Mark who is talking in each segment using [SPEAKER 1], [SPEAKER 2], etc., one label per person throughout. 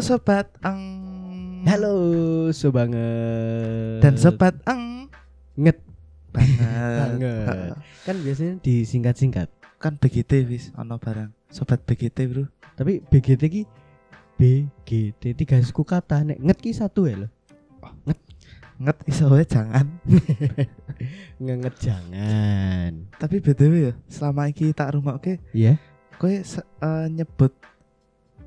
[SPEAKER 1] sobat eng.
[SPEAKER 2] Halo sobanget
[SPEAKER 1] Dan sobat eng
[SPEAKER 2] nget
[SPEAKER 1] banget.
[SPEAKER 2] banget. Kan biasanya disingkat-singkat.
[SPEAKER 1] kan BGT wis ono barang. Sobat BGT, Bro.
[SPEAKER 2] Tapi BGT ki BGT tiga suku kata nek nget ki satu ya loh.
[SPEAKER 1] Nget iso wae jangan.
[SPEAKER 2] Nget jangan.
[SPEAKER 1] Tapi BTW ya, selama iki tak rungokke
[SPEAKER 2] Iya.
[SPEAKER 1] kowe se- eh, nyebut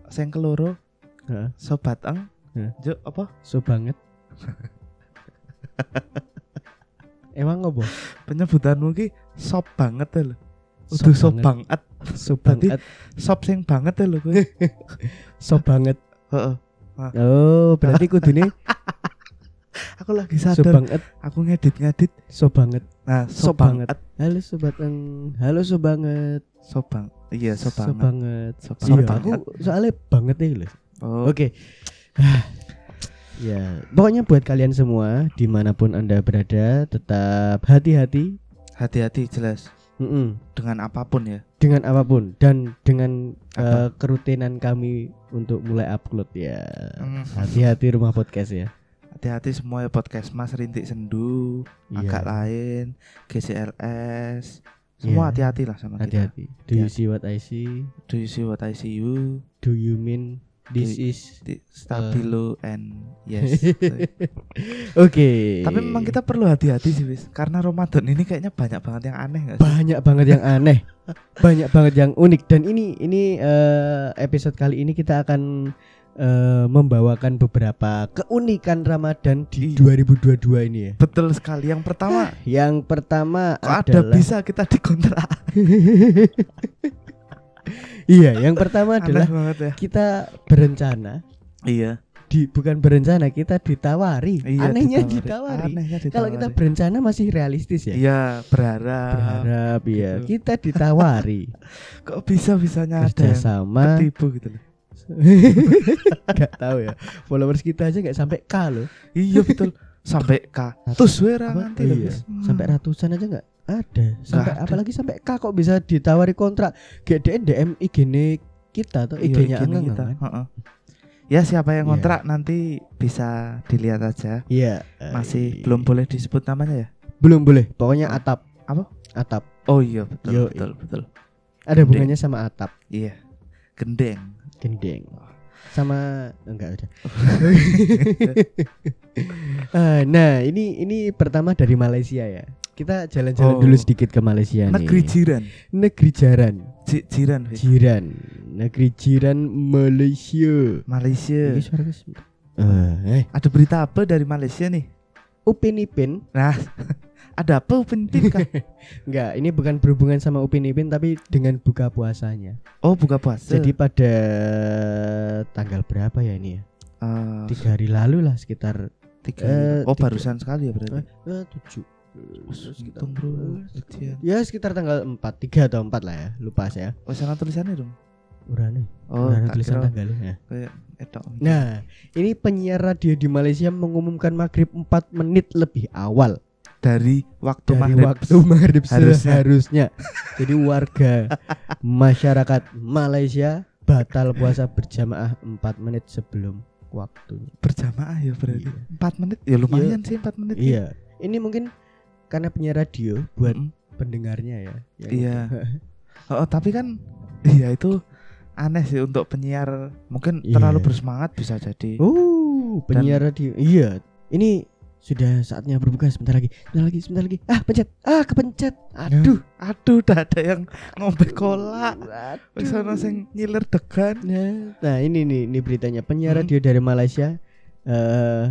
[SPEAKER 1] sing keloro
[SPEAKER 2] Heeh.
[SPEAKER 1] sobat.
[SPEAKER 2] Heeh.
[SPEAKER 1] Juk apa?
[SPEAKER 2] So banget. Emang ngopo?
[SPEAKER 1] Penyebutanmu ki sop banget ya lho.
[SPEAKER 2] Sop
[SPEAKER 1] Udah sop
[SPEAKER 2] banget.
[SPEAKER 1] banget.
[SPEAKER 2] So
[SPEAKER 1] Berarti-
[SPEAKER 2] banget.
[SPEAKER 1] Sop sing banget ya lho kowe.
[SPEAKER 2] So banget.
[SPEAKER 1] Heeh.
[SPEAKER 2] Oh, berarti kudune
[SPEAKER 1] Aku lagi
[SPEAKER 2] so
[SPEAKER 1] sadar.
[SPEAKER 2] banget.
[SPEAKER 1] Aku ngedit-ngedit.
[SPEAKER 2] So banget.
[SPEAKER 1] Nah,
[SPEAKER 2] So
[SPEAKER 1] sop
[SPEAKER 2] banget.
[SPEAKER 1] banget.
[SPEAKER 2] Halo sobat eng. Halo so banget.
[SPEAKER 1] Sop bang. Iya, sop
[SPEAKER 2] So
[SPEAKER 1] banget.
[SPEAKER 2] banget.
[SPEAKER 1] Sop
[SPEAKER 2] Iya,
[SPEAKER 1] banget.
[SPEAKER 2] aku soalnya banget nih loh.
[SPEAKER 1] Oh,
[SPEAKER 2] Oke. ya, pokoknya buat kalian semua di mana pun anda berada, tetap hati-hati
[SPEAKER 1] hati-hati jelas
[SPEAKER 2] Mm-mm.
[SPEAKER 1] dengan apa pun ya.
[SPEAKER 2] dengan apa pun dan dengan
[SPEAKER 1] Apa?
[SPEAKER 2] eh, kerutinan kami untuk mulai upload ya.
[SPEAKER 1] Mm.
[SPEAKER 2] Hati-hati rumah podcast ya.
[SPEAKER 1] Hati-hati semua ya podcast Mas Rintik Sendu,
[SPEAKER 2] Iya.
[SPEAKER 1] agak lain, GCLS. Semua
[SPEAKER 2] Iya.
[SPEAKER 1] hati-hati lah sama kita.
[SPEAKER 2] Hati-hati. Do you
[SPEAKER 1] Hati-hati.
[SPEAKER 2] see what I see?
[SPEAKER 1] Do you see what I see you?
[SPEAKER 2] Do you mean this is
[SPEAKER 1] Di- Stabilo and yes.
[SPEAKER 2] Oke.
[SPEAKER 1] Tapi memang kita perlu hati-hati sih, Wis. Karena Ramadan ini kayaknya banyak banget yang aneh gak sih?
[SPEAKER 2] banyak banget yang aneh, banyak banget yang unik dan ini ini eh, episode kali ini kita akan eh, membawakan beberapa keunikan Ramadan di
[SPEAKER 1] Iya.
[SPEAKER 2] 2022 ini ya.
[SPEAKER 1] Betul sekali. Yang pertama,
[SPEAKER 2] Yang pertama
[SPEAKER 1] kok ada
[SPEAKER 2] adalah
[SPEAKER 1] bisa kita dikontrak?
[SPEAKER 2] Iya, yang pertama adalah
[SPEAKER 1] banget ya.
[SPEAKER 2] kita berencana
[SPEAKER 1] Iya.
[SPEAKER 2] di bukan berencana kita ditawari.
[SPEAKER 1] Iya,
[SPEAKER 2] Anehnya
[SPEAKER 1] ditawari.
[SPEAKER 2] ditawari.
[SPEAKER 1] Anehnya
[SPEAKER 2] Kalau kita
[SPEAKER 1] ditawari.
[SPEAKER 2] berencana masih realistis ya.
[SPEAKER 1] Iya, berharap.
[SPEAKER 2] Berharap ya.
[SPEAKER 1] Gitu.
[SPEAKER 2] Kita ditawari
[SPEAKER 1] Kok bisa-bisanya ada yang
[SPEAKER 2] kerjasama
[SPEAKER 1] ketipu gitu loh.
[SPEAKER 2] Gak tahu ya. Followers kita aja nggak sampai K loh.
[SPEAKER 1] Iya betul. Sampai K. Terus wera
[SPEAKER 2] Apa?
[SPEAKER 1] nanti
[SPEAKER 2] Iya. Sampai ratusan aja nggak ada. Sampai
[SPEAKER 1] ada.
[SPEAKER 2] apalagi sampai K kok bisa ditawari kontrak. GDN DM IG-nya kita atau IG-nya
[SPEAKER 1] kita.
[SPEAKER 2] kan.
[SPEAKER 1] Heeh. Ya siapa yang
[SPEAKER 2] Iya.
[SPEAKER 1] kontrak nanti bisa dilihat aja.
[SPEAKER 2] Iya.
[SPEAKER 1] Masih
[SPEAKER 2] eh,
[SPEAKER 1] belum boleh disebut namanya ya?
[SPEAKER 2] belum boleh. Pokoknya atap.
[SPEAKER 1] Apa?
[SPEAKER 2] Atap.
[SPEAKER 1] Oh iya betul
[SPEAKER 2] Yo,
[SPEAKER 1] betul betul.
[SPEAKER 2] Ada
[SPEAKER 1] Gendeng.
[SPEAKER 2] hubungannya sama atap.
[SPEAKER 1] Iya. Gendeng.
[SPEAKER 2] Gendeng. Sama enggak ada. Ah, nah, ini ini pertama dari Malaysia ya. Kita jalan-jalan
[SPEAKER 1] Oh.
[SPEAKER 2] dulu sedikit ke Malaysia
[SPEAKER 1] Negeri
[SPEAKER 2] nih.
[SPEAKER 1] jiran.
[SPEAKER 2] Negeri jaran.
[SPEAKER 1] Ji- jiran.
[SPEAKER 2] Jiran. Negeri jiran Malaysia.
[SPEAKER 1] Malaysia.
[SPEAKER 2] Ini suara kes- Eh.
[SPEAKER 1] Ada berita apa dari Malaysia nih?
[SPEAKER 2] Upin Ipin
[SPEAKER 1] Nah, ada apa Upin Ipin kah?
[SPEAKER 2] Enggak, ini bukan berhubungan sama Upin Ipin tapi dengan buka puasanya.
[SPEAKER 1] Oh buka puasa.
[SPEAKER 2] Jadi pada tanggal berapa ya ini ya?
[SPEAKER 1] Eh,
[SPEAKER 2] Tiga hari lalu lah sekitar
[SPEAKER 1] tiga.
[SPEAKER 2] eh,
[SPEAKER 1] oh
[SPEAKER 2] tiga-
[SPEAKER 1] barusan sekali ya berarti.
[SPEAKER 2] eh, tujuh.
[SPEAKER 1] Hitung bro.
[SPEAKER 2] Ya sekitar tanggal 4, 3 atau 4 lah ya, lupa saya.
[SPEAKER 1] Oh sana tulisannya dong.
[SPEAKER 2] Urane.
[SPEAKER 1] Oh
[SPEAKER 2] Urane tulisan tanggalnya.
[SPEAKER 1] kayak etok.
[SPEAKER 2] Nah, ini penyiar radio di Malaysia mengumumkan maghrib 4 menit lebih awal
[SPEAKER 1] dari waktu
[SPEAKER 2] dari
[SPEAKER 1] maghrib.
[SPEAKER 2] waktu maghrib
[SPEAKER 1] Harusnya.
[SPEAKER 2] seharusnya. Jadi warga masyarakat Malaysia batal puasa berjamaah 4 menit sebelum waktunya.
[SPEAKER 1] berjamaah ya berarti.
[SPEAKER 2] Iya.
[SPEAKER 1] Empat menit ya lumayan sih empat menit. ya.
[SPEAKER 2] Iya, ini mungkin karena penyiar radio buat
[SPEAKER 1] Mm-mm.
[SPEAKER 2] pendengarnya ya. yang-
[SPEAKER 1] Iya. Oh, tapi kan iya itu aneh sih untuk penyiar mungkin
[SPEAKER 2] Iya.
[SPEAKER 1] terlalu bersemangat bisa jadi.
[SPEAKER 2] Oh, penyiar radio. Iya. Ini sudah saatnya berbuka sebentar lagi. Sebentar lagi, sebentar lagi. Ah, pencet. Ah, kepencet. Aduh.
[SPEAKER 1] Aduh, udah ada yang ngombe cola.
[SPEAKER 2] Aduh.
[SPEAKER 1] Wis ana sing nyiler degan.
[SPEAKER 2] Nah, nah ini nih, ini beritanya. Penyiar
[SPEAKER 1] Hmm.
[SPEAKER 2] radio dari Malaysia eh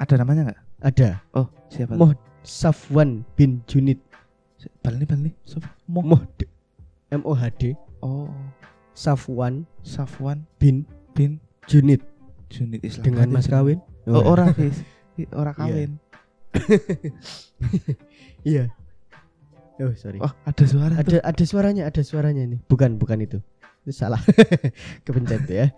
[SPEAKER 1] Ada namanya nggak?
[SPEAKER 2] ada
[SPEAKER 1] Oh, siapa?
[SPEAKER 2] Moh Safwan bin Junid.
[SPEAKER 1] Bal nih, bal nih. Sof- Moh.
[SPEAKER 2] Moh M O H D
[SPEAKER 1] Oh,
[SPEAKER 2] Safwan
[SPEAKER 1] Safwan
[SPEAKER 2] bin
[SPEAKER 1] bin
[SPEAKER 2] Junid
[SPEAKER 1] Junid Islam.
[SPEAKER 2] dengan mas kawin.
[SPEAKER 1] Oh, ora guys. Ora kawin.
[SPEAKER 2] Iya. Oh, sorry.
[SPEAKER 1] Oh, ada suara tuh.
[SPEAKER 2] ada ada suaranya, ada suaranya nih. Bukan, bukan itu. Itu salah. Kepencet ya.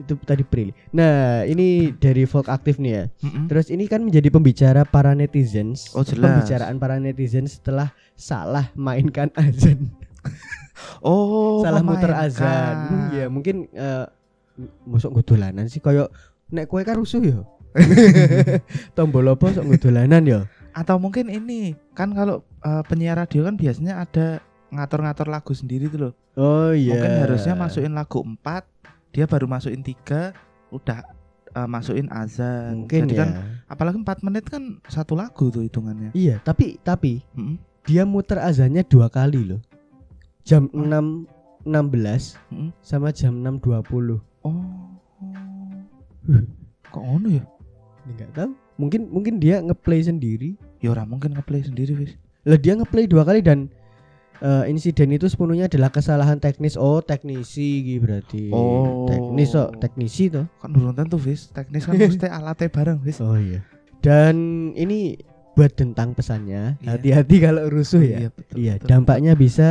[SPEAKER 2] Itu tadi Prilly. Nah, ini dari Folk Aktif nih ya.
[SPEAKER 1] Mm-mm.
[SPEAKER 2] Terus ini kan menjadi pembicara para netizens.
[SPEAKER 1] Oh, jelas.
[SPEAKER 2] Pembicaraan para netizen setelah salah mainkan azan.
[SPEAKER 1] Oh,
[SPEAKER 2] salah muter azan. Ya, mungkin eh, mosok nggo dolanan sih koyo nek kowe kan rusuh ya. Tombol apa sok nggo dolanan ya.
[SPEAKER 1] Atau mungkin ini kan kalau eh, penyiar radio kan biasanya ada ngatur-ngatur lagu sendiri tuh loh.
[SPEAKER 2] Oh iya.
[SPEAKER 1] Mungkin harusnya masukin lagu 4, dia baru masukin 3, udah eh, masukin azan.
[SPEAKER 2] Mungkin
[SPEAKER 1] Jadi
[SPEAKER 2] ya.
[SPEAKER 1] kan apalagi 4 menit kan satu lagu tuh hitungannya.
[SPEAKER 2] Iya, tapi tapi
[SPEAKER 1] Mm-mm.
[SPEAKER 2] dia muter azannya dua kali loh. Jam 6 16
[SPEAKER 1] Mm-mm.
[SPEAKER 2] sama jam 6.20.
[SPEAKER 1] Oh. Kok ngono ya?
[SPEAKER 2] Enggak tahu. Mungkin mungkin dia ngeplay sendiri.
[SPEAKER 1] Ya orang mungkin ngeplay sendiri, Fis.
[SPEAKER 2] Lah dia ngeplay dua kali dan eh, insiden itu sepenuhnya adalah kesalahan teknis. Oh, teknisi gitu berarti.
[SPEAKER 1] Oh.
[SPEAKER 2] Teknis kok, teknisi toh.
[SPEAKER 1] Kan belum tentu, Fis. Teknis kan mesti alatnya bareng, Fis.
[SPEAKER 2] Oh iya. Dan ini buat tentang pesannya,
[SPEAKER 1] Iya.
[SPEAKER 2] hati-hati kalau rusuh ya.
[SPEAKER 1] Iya, betul.
[SPEAKER 2] Iya,
[SPEAKER 1] betul.
[SPEAKER 2] dampaknya bisa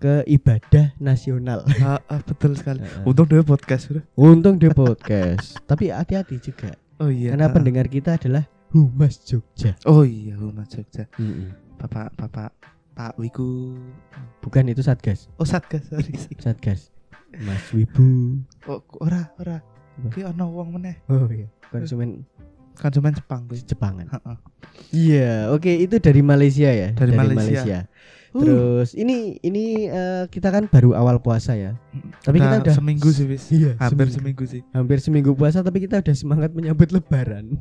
[SPEAKER 2] ke ibadah nasional.
[SPEAKER 1] Ah, ah, betul sekali.
[SPEAKER 2] Heeh.
[SPEAKER 1] Untung dia podcast udah.
[SPEAKER 2] Untung di podcast. Tapi hati-hati juga.
[SPEAKER 1] Oh iya.
[SPEAKER 2] Karena
[SPEAKER 1] ah.
[SPEAKER 2] pendengar kita adalah Humas Jogja.
[SPEAKER 1] Oh iya, Humas Jogja. Bapak Bapak Pak Wiku.
[SPEAKER 2] Bukan itu Satgas.
[SPEAKER 1] Oh Satgas, sorry.
[SPEAKER 2] Satgas. Mas Wibu.
[SPEAKER 1] Oh ora ora. Ki ana wong meneh.
[SPEAKER 2] Oh iya. Konsumen
[SPEAKER 1] Konsumen Jepang kuwi.
[SPEAKER 2] Jepangan.
[SPEAKER 1] Heeh.
[SPEAKER 2] Iya, oke itu dari Malaysia ya.
[SPEAKER 1] Dari Malaysia. Uh,
[SPEAKER 2] Terus ini ini eh, kita kan baru awal puasa ya. Tapi kita udah
[SPEAKER 1] seminggu sih, Wis.
[SPEAKER 2] Iya,
[SPEAKER 1] Hampir
[SPEAKER 2] seminggu.
[SPEAKER 1] seminggu sih.
[SPEAKER 2] hampir seminggu puasa tapi kita udah semangat menyambut lebaran.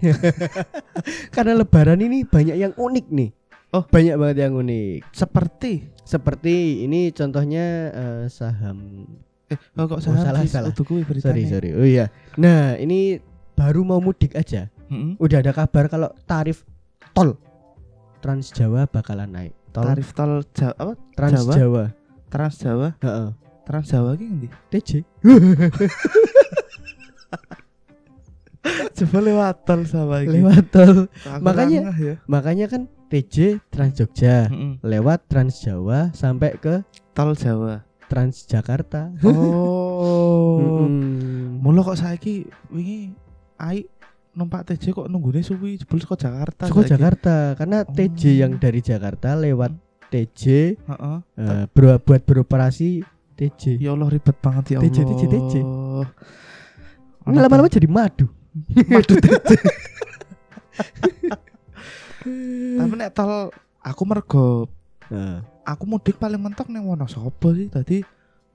[SPEAKER 2] Karena lebaran ini banyak yang unik nih.
[SPEAKER 1] Oh.
[SPEAKER 2] banyak banget yang unik.
[SPEAKER 1] Seperti
[SPEAKER 2] Seperti ini contohnya eh, saham
[SPEAKER 1] eh oh, kok
[SPEAKER 2] Oh,
[SPEAKER 1] salah
[SPEAKER 2] salah,
[SPEAKER 1] Fis?
[SPEAKER 2] salah.
[SPEAKER 1] Kuwi beritanya.
[SPEAKER 2] Sorry, sorry. Oh iya. Nah, ini baru mau mudik aja.
[SPEAKER 1] Mm-mm.
[SPEAKER 2] Udah ada kabar kalau tarif tol Trans Jawa bakalan naik. Tol
[SPEAKER 1] Tarif tol Jawa apa?
[SPEAKER 2] Trans
[SPEAKER 1] Jawa?
[SPEAKER 2] Jawa.
[SPEAKER 1] Trans Jawa.
[SPEAKER 2] Heeh.
[SPEAKER 1] Trans Jawa ki ngendi?
[SPEAKER 2] TJ.
[SPEAKER 1] Coba lewat tol sama iki.
[SPEAKER 2] Lewat tol. Makanya-
[SPEAKER 1] ya.
[SPEAKER 2] Makanya kan TJ Trans Jogja.
[SPEAKER 1] Mm-mm.
[SPEAKER 2] Lewat Trans Jawa sampai ke
[SPEAKER 1] Tol Jawa.
[SPEAKER 2] Trans Jakarta.
[SPEAKER 1] Oh.
[SPEAKER 2] Mm-mm.
[SPEAKER 1] Mula kok saiki wingi ai numpak TJ kok nunggune suwi jebul saka Jakarta. Saiki.
[SPEAKER 2] Jakarta karena TJ
[SPEAKER 1] Oh.
[SPEAKER 2] yang dari Jakarta lewat TJ
[SPEAKER 1] Heeh.
[SPEAKER 2] eh, ber- buat beroperasi TJ.
[SPEAKER 1] Ya Allah ribet banget ya Allah.
[SPEAKER 2] TJ, TJ, TJ. Ini lama-lama jadi madu.
[SPEAKER 1] madu TJ. Tapi nek tol aku mergo
[SPEAKER 2] Nah,
[SPEAKER 1] aku mudik paling mentok neng Wonosobo sih tadi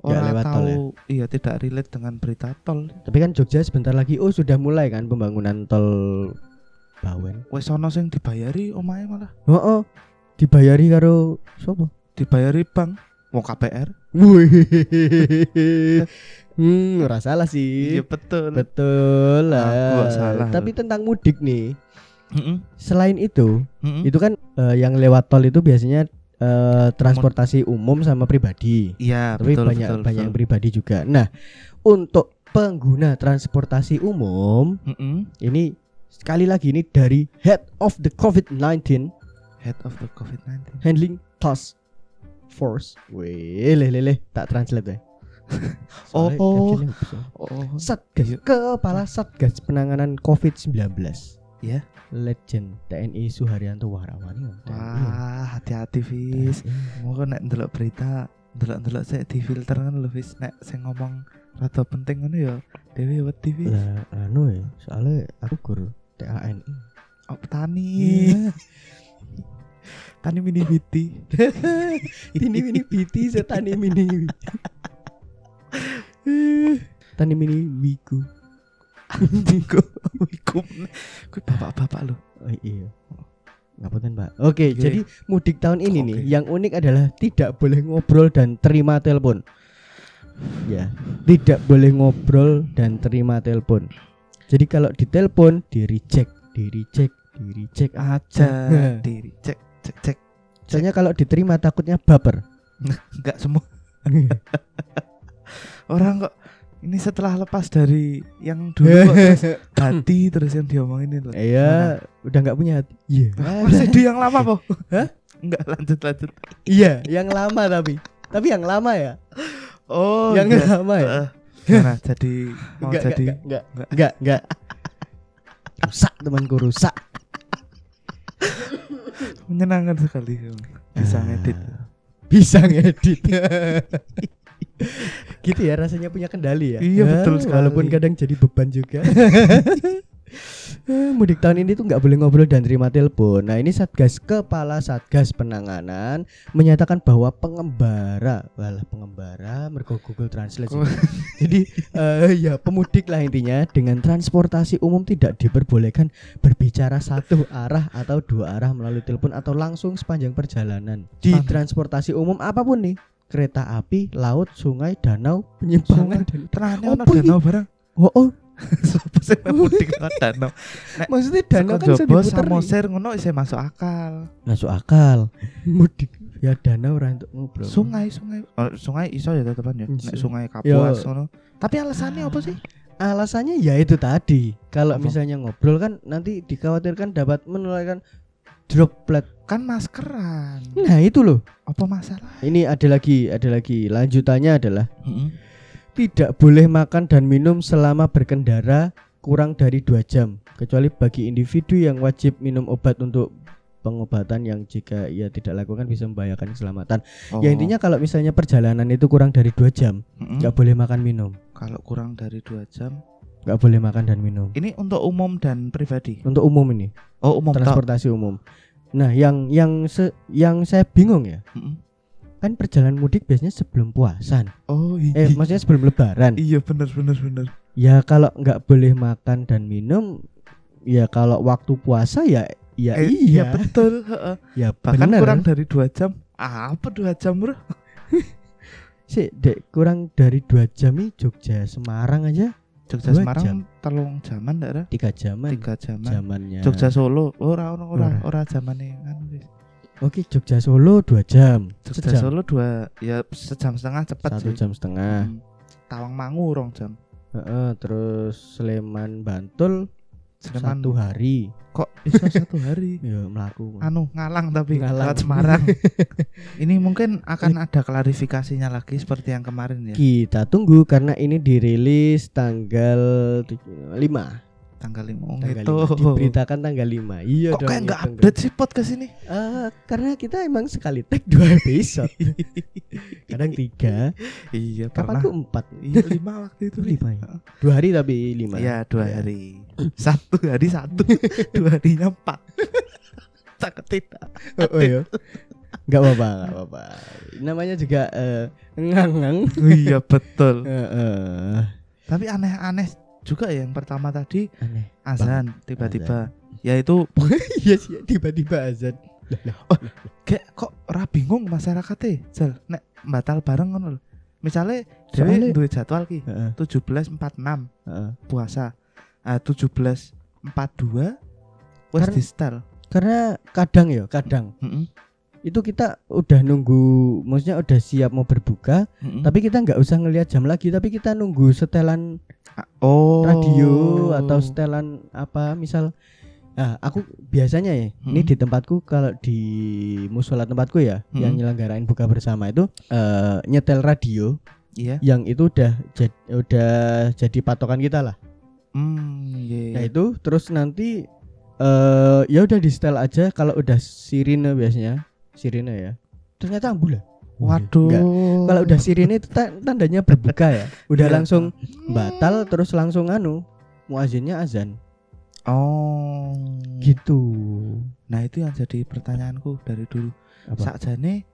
[SPEAKER 1] orang
[SPEAKER 2] lewat
[SPEAKER 1] tahu
[SPEAKER 2] tol ya?
[SPEAKER 1] iya tidak relate dengan berita tol
[SPEAKER 2] tapi kan Jogja sebentar lagi oh sudah mulai kan pembangunan tol Bawen.
[SPEAKER 1] wes ono sing dibayari omahe malah
[SPEAKER 2] Oh, oh. dibayari karo sapa?
[SPEAKER 1] dibayari bank mau KPR
[SPEAKER 2] hmm, ora salah sih.
[SPEAKER 1] iya betul
[SPEAKER 2] Betul lah.
[SPEAKER 1] Aku salah
[SPEAKER 2] Tapi tentang mudik nih,
[SPEAKER 1] Mm-mm,
[SPEAKER 2] selain itu,
[SPEAKER 1] mm-mm.
[SPEAKER 2] itu kan eh, yang lewat tol itu biasanya eh, transportasi umum sama pribadi.
[SPEAKER 1] iya
[SPEAKER 2] Tapi
[SPEAKER 1] betul
[SPEAKER 2] banyak
[SPEAKER 1] betul,
[SPEAKER 2] banyak yang
[SPEAKER 1] betul.
[SPEAKER 2] pribadi juga. Nah, untuk pengguna transportasi umum
[SPEAKER 1] Mm-mm.
[SPEAKER 2] ini sekali lagi ini dari Head of the COVID-19
[SPEAKER 1] head of the COVID-19
[SPEAKER 2] Handling Task Force. Wih, leh leh leh, tak translate deh.
[SPEAKER 1] Oh, oh. oh
[SPEAKER 2] Satgas
[SPEAKER 1] Iya.
[SPEAKER 2] Kepala Satgas Penanganan COVID-19
[SPEAKER 1] ya
[SPEAKER 2] Legend TNI Suharyanto Wahrawani
[SPEAKER 1] wah hati-hati Fis. Mau nek ndelok berita ndelok-ndelok saya di filter kan lho Fis. Nek sing ngomong rada penting ngono ya Dewi wedi Fis.
[SPEAKER 2] Lah anu ya Soalnya aku guru TANI
[SPEAKER 1] oh petani. Tani mini biti.
[SPEAKER 2] Ini mini biti mini Tani mini wiku
[SPEAKER 1] Wiku Wiku Kuwi bapak-bapak lho
[SPEAKER 2] Oh iya. Ngapunten Pak Oke
[SPEAKER 1] Oke.
[SPEAKER 2] jadi mudik tahun ini
[SPEAKER 1] Oke.
[SPEAKER 2] nih Yang unik adalah tidak boleh ngobrol dan terima telepon. Ya Tidak boleh ngobrol dan terima telepon. Jadi kalau ditelepon di reject Di reject Di reject aja.
[SPEAKER 1] Diri cek cek cek.
[SPEAKER 2] Soalnya kalau diterima takutnya baper.
[SPEAKER 1] Enggak semua. Orang kok ini setelah lepas dari yang dulu kok terus hati terus yang diomongin itu
[SPEAKER 2] Iya Udah nggak punya hati. Iya.
[SPEAKER 1] Masih di yang lama po
[SPEAKER 2] Hah?
[SPEAKER 1] enggak lanjut lanjut.
[SPEAKER 2] Iya yang lama tapi. Tapi yang lama ya?
[SPEAKER 1] Oh
[SPEAKER 2] Yang
[SPEAKER 1] enggak.
[SPEAKER 2] lama ya?
[SPEAKER 1] Eh, gimana? Jadi mau
[SPEAKER 2] Enggak,
[SPEAKER 1] jadi
[SPEAKER 2] enggak, enggak, enggak, enggak, enggak. Rusak temanku rusak.
[SPEAKER 1] menyenangkan sekali bisa
[SPEAKER 2] Ah,
[SPEAKER 1] ngedit.
[SPEAKER 2] Bisa ngedit. Gitu ya rasanya punya kendali ya.
[SPEAKER 1] Iya, betul sekali.
[SPEAKER 2] Walaupun kadang jadi beban juga. Eh, Mudik tahun ini tuh nggak boleh ngobrol dan terima telepon. Nah ini Satgas Kepala Satgas Penanganan menyatakan bahwa pengembara, walah pengembara, mergo Google Translate. Jadi eh, ya pemudik lah intinya dengan transportasi umum tidak diperbolehkan berbicara satu arah atau dua arah melalui telepon atau langsung sepanjang perjalanan di transportasi umum apa pun nih kereta api, laut, sungai, danau, penyimpangan dan
[SPEAKER 1] ono
[SPEAKER 2] iki?
[SPEAKER 1] danau barang.
[SPEAKER 2] oh, oh
[SPEAKER 1] Sopo sing mudik lewat danau?
[SPEAKER 2] maksudnya danau kan diputer nih.
[SPEAKER 1] Samosir ngono isih masuk akal.
[SPEAKER 2] masuk akal mudik ya danau ora untuk ngobrol
[SPEAKER 1] Sungai, sungai. Oh, sungai iso ya tetepan ya.
[SPEAKER 2] Iso.
[SPEAKER 1] Nek sungai. Kapuas ngono. Tapi alasannya apa sih?
[SPEAKER 2] alasannya ya itu tadi kalau misalnya ngobrol kan nanti dikhawatirkan dapat menularkan droplet
[SPEAKER 1] Kan maskeran.
[SPEAKER 2] nah itu loh
[SPEAKER 1] Apa masalah?
[SPEAKER 2] ini ada lagi ada lagi lanjutannya adalah
[SPEAKER 1] Heeh.
[SPEAKER 2] tidak boleh makan dan minum selama berkendara kurang dari dua jam kecuali bagi individu yang wajib minum obat untuk pengobatan yang jika ia tidak lakukan bisa membahayakan keselamatan.
[SPEAKER 1] Oh.
[SPEAKER 2] Ya intinya kalau misalnya perjalanan itu kurang dari dua jam nggak boleh makan minum,
[SPEAKER 1] Kalau kurang dari dua jam.
[SPEAKER 2] Nggak boleh makan dan minum.
[SPEAKER 1] Ini untuk umum dan pribadi.
[SPEAKER 2] Untuk umum ini
[SPEAKER 1] Oh umum
[SPEAKER 2] transportasi umum. Nah yang yang se, yang saya bingung ya
[SPEAKER 1] Heeh.
[SPEAKER 2] kan perjalanan mudik biasanya sebelum puasan.
[SPEAKER 1] Oh iya.
[SPEAKER 2] Eh maksudnya sebelum lebaran.
[SPEAKER 1] Iya bener bener bener.
[SPEAKER 2] Ya kalau nggak boleh makan dan minum, ya kalau waktu puasa ya ya
[SPEAKER 1] Eh,
[SPEAKER 2] iya,
[SPEAKER 1] betul. heeh.
[SPEAKER 2] ya
[SPEAKER 1] Bahkan
[SPEAKER 2] bener.
[SPEAKER 1] kurang dari dua jam. Apa dua jam bro?
[SPEAKER 2] sih dek kurang dari dua jam nih Jogja Semarang aja
[SPEAKER 1] Jogja
[SPEAKER 2] Dua
[SPEAKER 1] Semarang
[SPEAKER 2] jam.
[SPEAKER 1] telung jaman ndak Ra?
[SPEAKER 2] tiga jaman
[SPEAKER 1] Tiga jaman.
[SPEAKER 2] zamannya.
[SPEAKER 1] Jogja Solo ora ora ora
[SPEAKER 2] Ora.
[SPEAKER 1] ora zamane anu wis.
[SPEAKER 2] Oke Jogja Solo dua jam.
[SPEAKER 1] Jogja
[SPEAKER 2] Sejam.
[SPEAKER 1] Solo dua ya sejam setengah cepat
[SPEAKER 2] Satu
[SPEAKER 1] sih.
[SPEAKER 2] jam setengah.
[SPEAKER 1] Hmm. Tawang Mangu rong jam.
[SPEAKER 2] Heeh, terus Sleman Bantul
[SPEAKER 1] Sleman
[SPEAKER 2] satu hari.
[SPEAKER 1] kok bisa satu hari.
[SPEAKER 2] Ya melaku.
[SPEAKER 1] Anu ngalang tapi
[SPEAKER 2] Ngalang.
[SPEAKER 1] lewat Semarang. Ini mungkin akan ada klarifikasinya lagi seperti yang kemarin ya.
[SPEAKER 2] Kita tunggu karena ini dirilis tanggal 5
[SPEAKER 1] Tanggal 5
[SPEAKER 2] Tanggal
[SPEAKER 1] itu.
[SPEAKER 2] 5. Diberitakan tanggal 5 Iya
[SPEAKER 1] Kok
[SPEAKER 2] dong
[SPEAKER 1] kayak nggak
[SPEAKER 2] ngitung,
[SPEAKER 1] update sih podcast ini?
[SPEAKER 2] Eh, Karena kita emang sekali tag dua episode Kadang tiga
[SPEAKER 1] iya
[SPEAKER 2] Kapan tuh empat
[SPEAKER 1] Iya lima waktu itu.
[SPEAKER 2] Lima ya? Dua hari tapi lima
[SPEAKER 1] Iya dua
[SPEAKER 2] Iya.
[SPEAKER 1] hari. Satu hari satu, dua harinya empat. Takut tidak.
[SPEAKER 2] Oh, oh ya Gak apa-apa Gak apa-apa Namanya juga eh, Ngangang
[SPEAKER 1] iya betul.
[SPEAKER 2] Heeh.
[SPEAKER 1] Tapi aneh-aneh juga ya yang pertama tadi
[SPEAKER 2] Aneh
[SPEAKER 1] azan tiba-tiba. Yaitu
[SPEAKER 2] Iya sih tiba-tiba azan
[SPEAKER 1] kayak kok ora bingung masyarakatnya. Jal, nek batal bareng ngono lho.
[SPEAKER 2] Soalnya-
[SPEAKER 1] dhewe duwe jadwal ki
[SPEAKER 2] Heeh,
[SPEAKER 1] 17.46
[SPEAKER 2] heeh.
[SPEAKER 1] puasa. Ah 17.42 wis
[SPEAKER 2] Karena-
[SPEAKER 1] di setel.
[SPEAKER 2] Karena kadang ya Kadang
[SPEAKER 1] Heeh.
[SPEAKER 2] Itu kita udah nunggu Maksudnya udah siap mau berbuka
[SPEAKER 1] heeh.
[SPEAKER 2] Tapi kita nggak usah ngelihat jam lagi Tapi kita nunggu setelan
[SPEAKER 1] oh
[SPEAKER 2] radio Atau setelan apa Misal Nah, aku biasanya ya, ini
[SPEAKER 1] Hmm.
[SPEAKER 2] di tempatku kalau di musola tempatku ya, yang
[SPEAKER 1] Hmm.
[SPEAKER 2] nyelenggarain buka bersama itu eh, nyetel radio
[SPEAKER 1] iya.
[SPEAKER 2] yang itu udah jad- udah jadi patokan kita lah.
[SPEAKER 1] Hmm, iya.
[SPEAKER 2] Nah itu terus nanti eh ya udah di setel aja kalau udah sirine biasanya sirine ya. Ternyata ambulan.
[SPEAKER 1] Waduh.
[SPEAKER 2] Enggak. Kalau udah sirine itu ta- tandanya berbuka ya. Udah
[SPEAKER 1] Iya.
[SPEAKER 2] langsung batal terus langsung anu muazinnya azan
[SPEAKER 1] Oh.
[SPEAKER 2] gitu.
[SPEAKER 1] Nah, itu yang jadi pertanyaanku dari dulu. Sakjane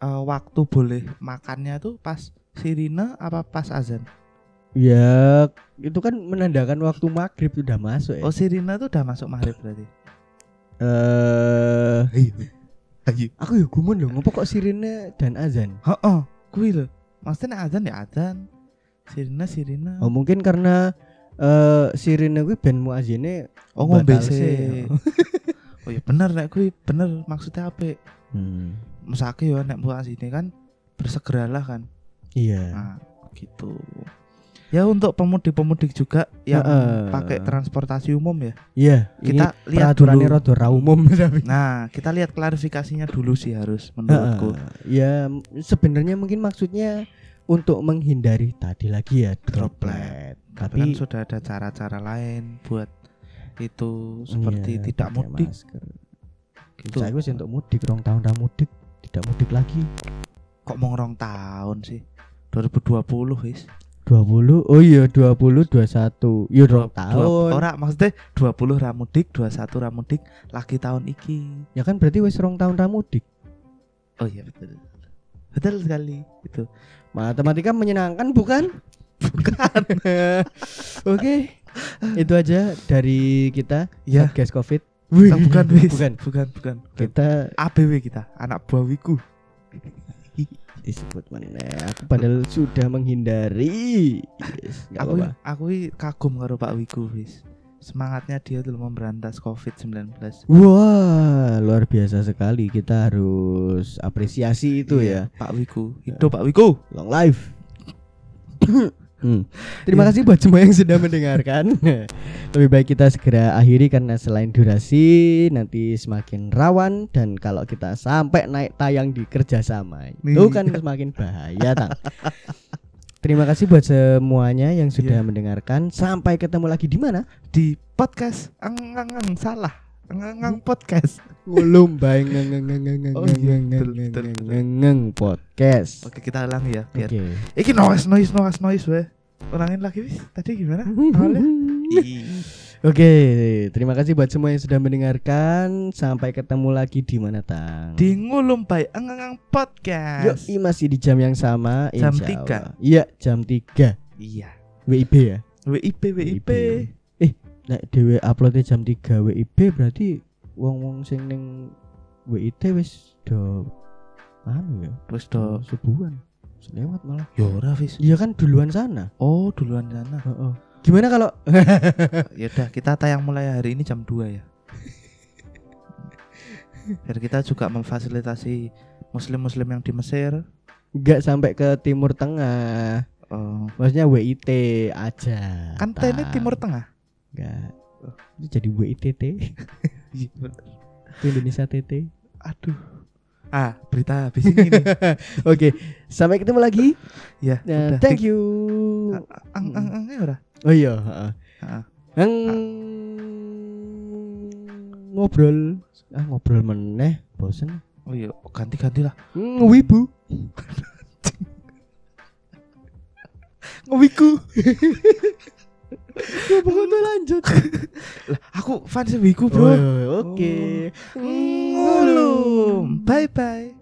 [SPEAKER 1] eh, waktu boleh makannya tuh pas sirine apa pas azan?
[SPEAKER 2] Ya itu kan menandakan waktu maghrib udah masuk ya.
[SPEAKER 1] Oh, sirine tuh udah masuk maghrib berarti.
[SPEAKER 2] Eh,
[SPEAKER 1] Ayo. Ayo.
[SPEAKER 2] aku ya gumun loh, ngopo kok sirine dan azan?
[SPEAKER 1] Heeh, kuwi lho. Maksudnya azan ya azan. Sirine sirine.
[SPEAKER 2] Oh mungkin karena eh sirine kuwi ben muazine
[SPEAKER 1] Oh, ngombe sih. oh ya bener nek kuwi bener maksudnya apa?
[SPEAKER 2] Hmm.
[SPEAKER 1] Mesake ya nek buat sini kan bersegeralah kan.
[SPEAKER 2] Iya.
[SPEAKER 1] Nah, gitu. Ya untuk pemudik-pemudik juga yang
[SPEAKER 2] Heeh.
[SPEAKER 1] pakai transportasi umum ya.
[SPEAKER 2] Iya,
[SPEAKER 1] Kita lihat
[SPEAKER 2] peraturannya
[SPEAKER 1] dulu.
[SPEAKER 2] rada ra umum tapi.
[SPEAKER 1] Nah, kita lihat klarifikasinya dulu sih harus menurutku.
[SPEAKER 2] Heeh. Ya sebenarnya mungkin maksudnya untuk menghindari tadi lagi ya
[SPEAKER 1] Droplet.
[SPEAKER 2] droplet.
[SPEAKER 1] Tapi kan sudah ada cara-cara lain buat itu seperti
[SPEAKER 2] iya,
[SPEAKER 1] tidak mudik
[SPEAKER 2] masker.
[SPEAKER 1] gitu.
[SPEAKER 2] Saya wis untuk mudik rong tahun ra mudik, tidak mudik lagi.
[SPEAKER 1] Kok mau rong tahun sih? 2020 wis.
[SPEAKER 2] 20 oh iya 20 21 iya
[SPEAKER 1] Dua-
[SPEAKER 2] tahun
[SPEAKER 1] Ora maksudnya 20 ra mudik, 21 ra mudik lagi tahun iki.
[SPEAKER 2] ya kan berarti wis rong tahun ramudik
[SPEAKER 1] Oh iya betul. Betul sekali itu.
[SPEAKER 2] matematika menyenangkan bukan bukan oke itu aja dari kita
[SPEAKER 1] Ya.
[SPEAKER 2] Satgas covid
[SPEAKER 1] Ah, bukan wis.
[SPEAKER 2] bukan
[SPEAKER 1] bukan, bukan.
[SPEAKER 2] kita
[SPEAKER 1] ABW kita, anak buah wiku.
[SPEAKER 2] Disebut mana aku padahal sudah menghindari yes,
[SPEAKER 1] Aku
[SPEAKER 2] apa-apa.
[SPEAKER 1] aku i kagum karo Pak Wiku wis. Semangatnya dia tuh memberantas Covid-19.
[SPEAKER 2] wah luar biasa sekali kita harus apresiasi itu
[SPEAKER 1] Iya,
[SPEAKER 2] ya
[SPEAKER 1] Pak Wiku. Hidup Pak Wiku.
[SPEAKER 2] long life Hmm. Terima
[SPEAKER 1] Iya.
[SPEAKER 2] kasih buat semua yang sudah mendengarkan. Lebih baik kita segera akhiri karena selain durasi nanti semakin rawan dan kalau kita sampai naik tayang di kerjasama itu
[SPEAKER 1] Iya.
[SPEAKER 2] kan semakin bahaya tang. Terima kasih buat semuanya yang sudah
[SPEAKER 1] Iya.
[SPEAKER 2] mendengarkan. Sampai ketemu lagi di mana?
[SPEAKER 1] Di podcast engang salah. Engang podcast.
[SPEAKER 2] Ngulum bae ngeng
[SPEAKER 1] Oh
[SPEAKER 2] podcast.
[SPEAKER 1] Oke, kita ulang ya biar.
[SPEAKER 2] Oke.
[SPEAKER 1] Iki noise noise noise noise we. Ulangin lagi wis. Tadi gimana? Awalnya?
[SPEAKER 2] Oke, terima kasih buat semua yang sudah mendengarkan. Sampai ketemu lagi di mana tang?
[SPEAKER 1] Di ngulum by engang
[SPEAKER 2] Yuk,
[SPEAKER 1] podcast.
[SPEAKER 2] masih di jam yang sama.
[SPEAKER 1] Jam tiga.
[SPEAKER 2] Iya, jam 3
[SPEAKER 1] Iya.
[SPEAKER 2] WIB ya.
[SPEAKER 1] WIP WIP.
[SPEAKER 2] Nek dhewe uploadnya jam 3 WIB berarti wong-wong sing ning WIT wis do anu ya,
[SPEAKER 1] Terus do
[SPEAKER 2] subuhan. Lewat malah.
[SPEAKER 1] ya ora wis.
[SPEAKER 2] Iya kan duluan sana.
[SPEAKER 1] Oh, duluan sana.
[SPEAKER 2] Heeh. Gimana kalau
[SPEAKER 1] ya udah kita tayang mulai hari ini jam 2 ya. Biar kita juga memfasilitasi muslim-muslim yang di Mesir.
[SPEAKER 2] nggak sampai ke Timur Tengah?
[SPEAKER 1] Oh,
[SPEAKER 2] Maksudnya WIT aja.
[SPEAKER 1] kan ini
[SPEAKER 2] Tang.
[SPEAKER 1] Timur Tengah.
[SPEAKER 2] Enggak. Itu jadi WITT. Indonesia TT.
[SPEAKER 1] Aduh. Ah, berita habis ini.
[SPEAKER 2] Oke, sampai ketemu lagi.
[SPEAKER 1] ya,
[SPEAKER 2] Nah,
[SPEAKER 1] udah.
[SPEAKER 2] thank you.
[SPEAKER 1] Ang ang ang ya ora.
[SPEAKER 2] Oh iya, heeh.
[SPEAKER 1] Heeh.
[SPEAKER 2] Yang ngobrol ah ngobrol meneh bosen
[SPEAKER 1] Oh iya, ganti-ganti lah.
[SPEAKER 2] ngewibu
[SPEAKER 1] ya
[SPEAKER 2] pokoknya lanjut.
[SPEAKER 1] Aku fans wiku bro.
[SPEAKER 2] Oh,
[SPEAKER 1] iya, iya, iya.
[SPEAKER 2] Oke. Okay. oh.
[SPEAKER 1] Hmm, ngulum bye bye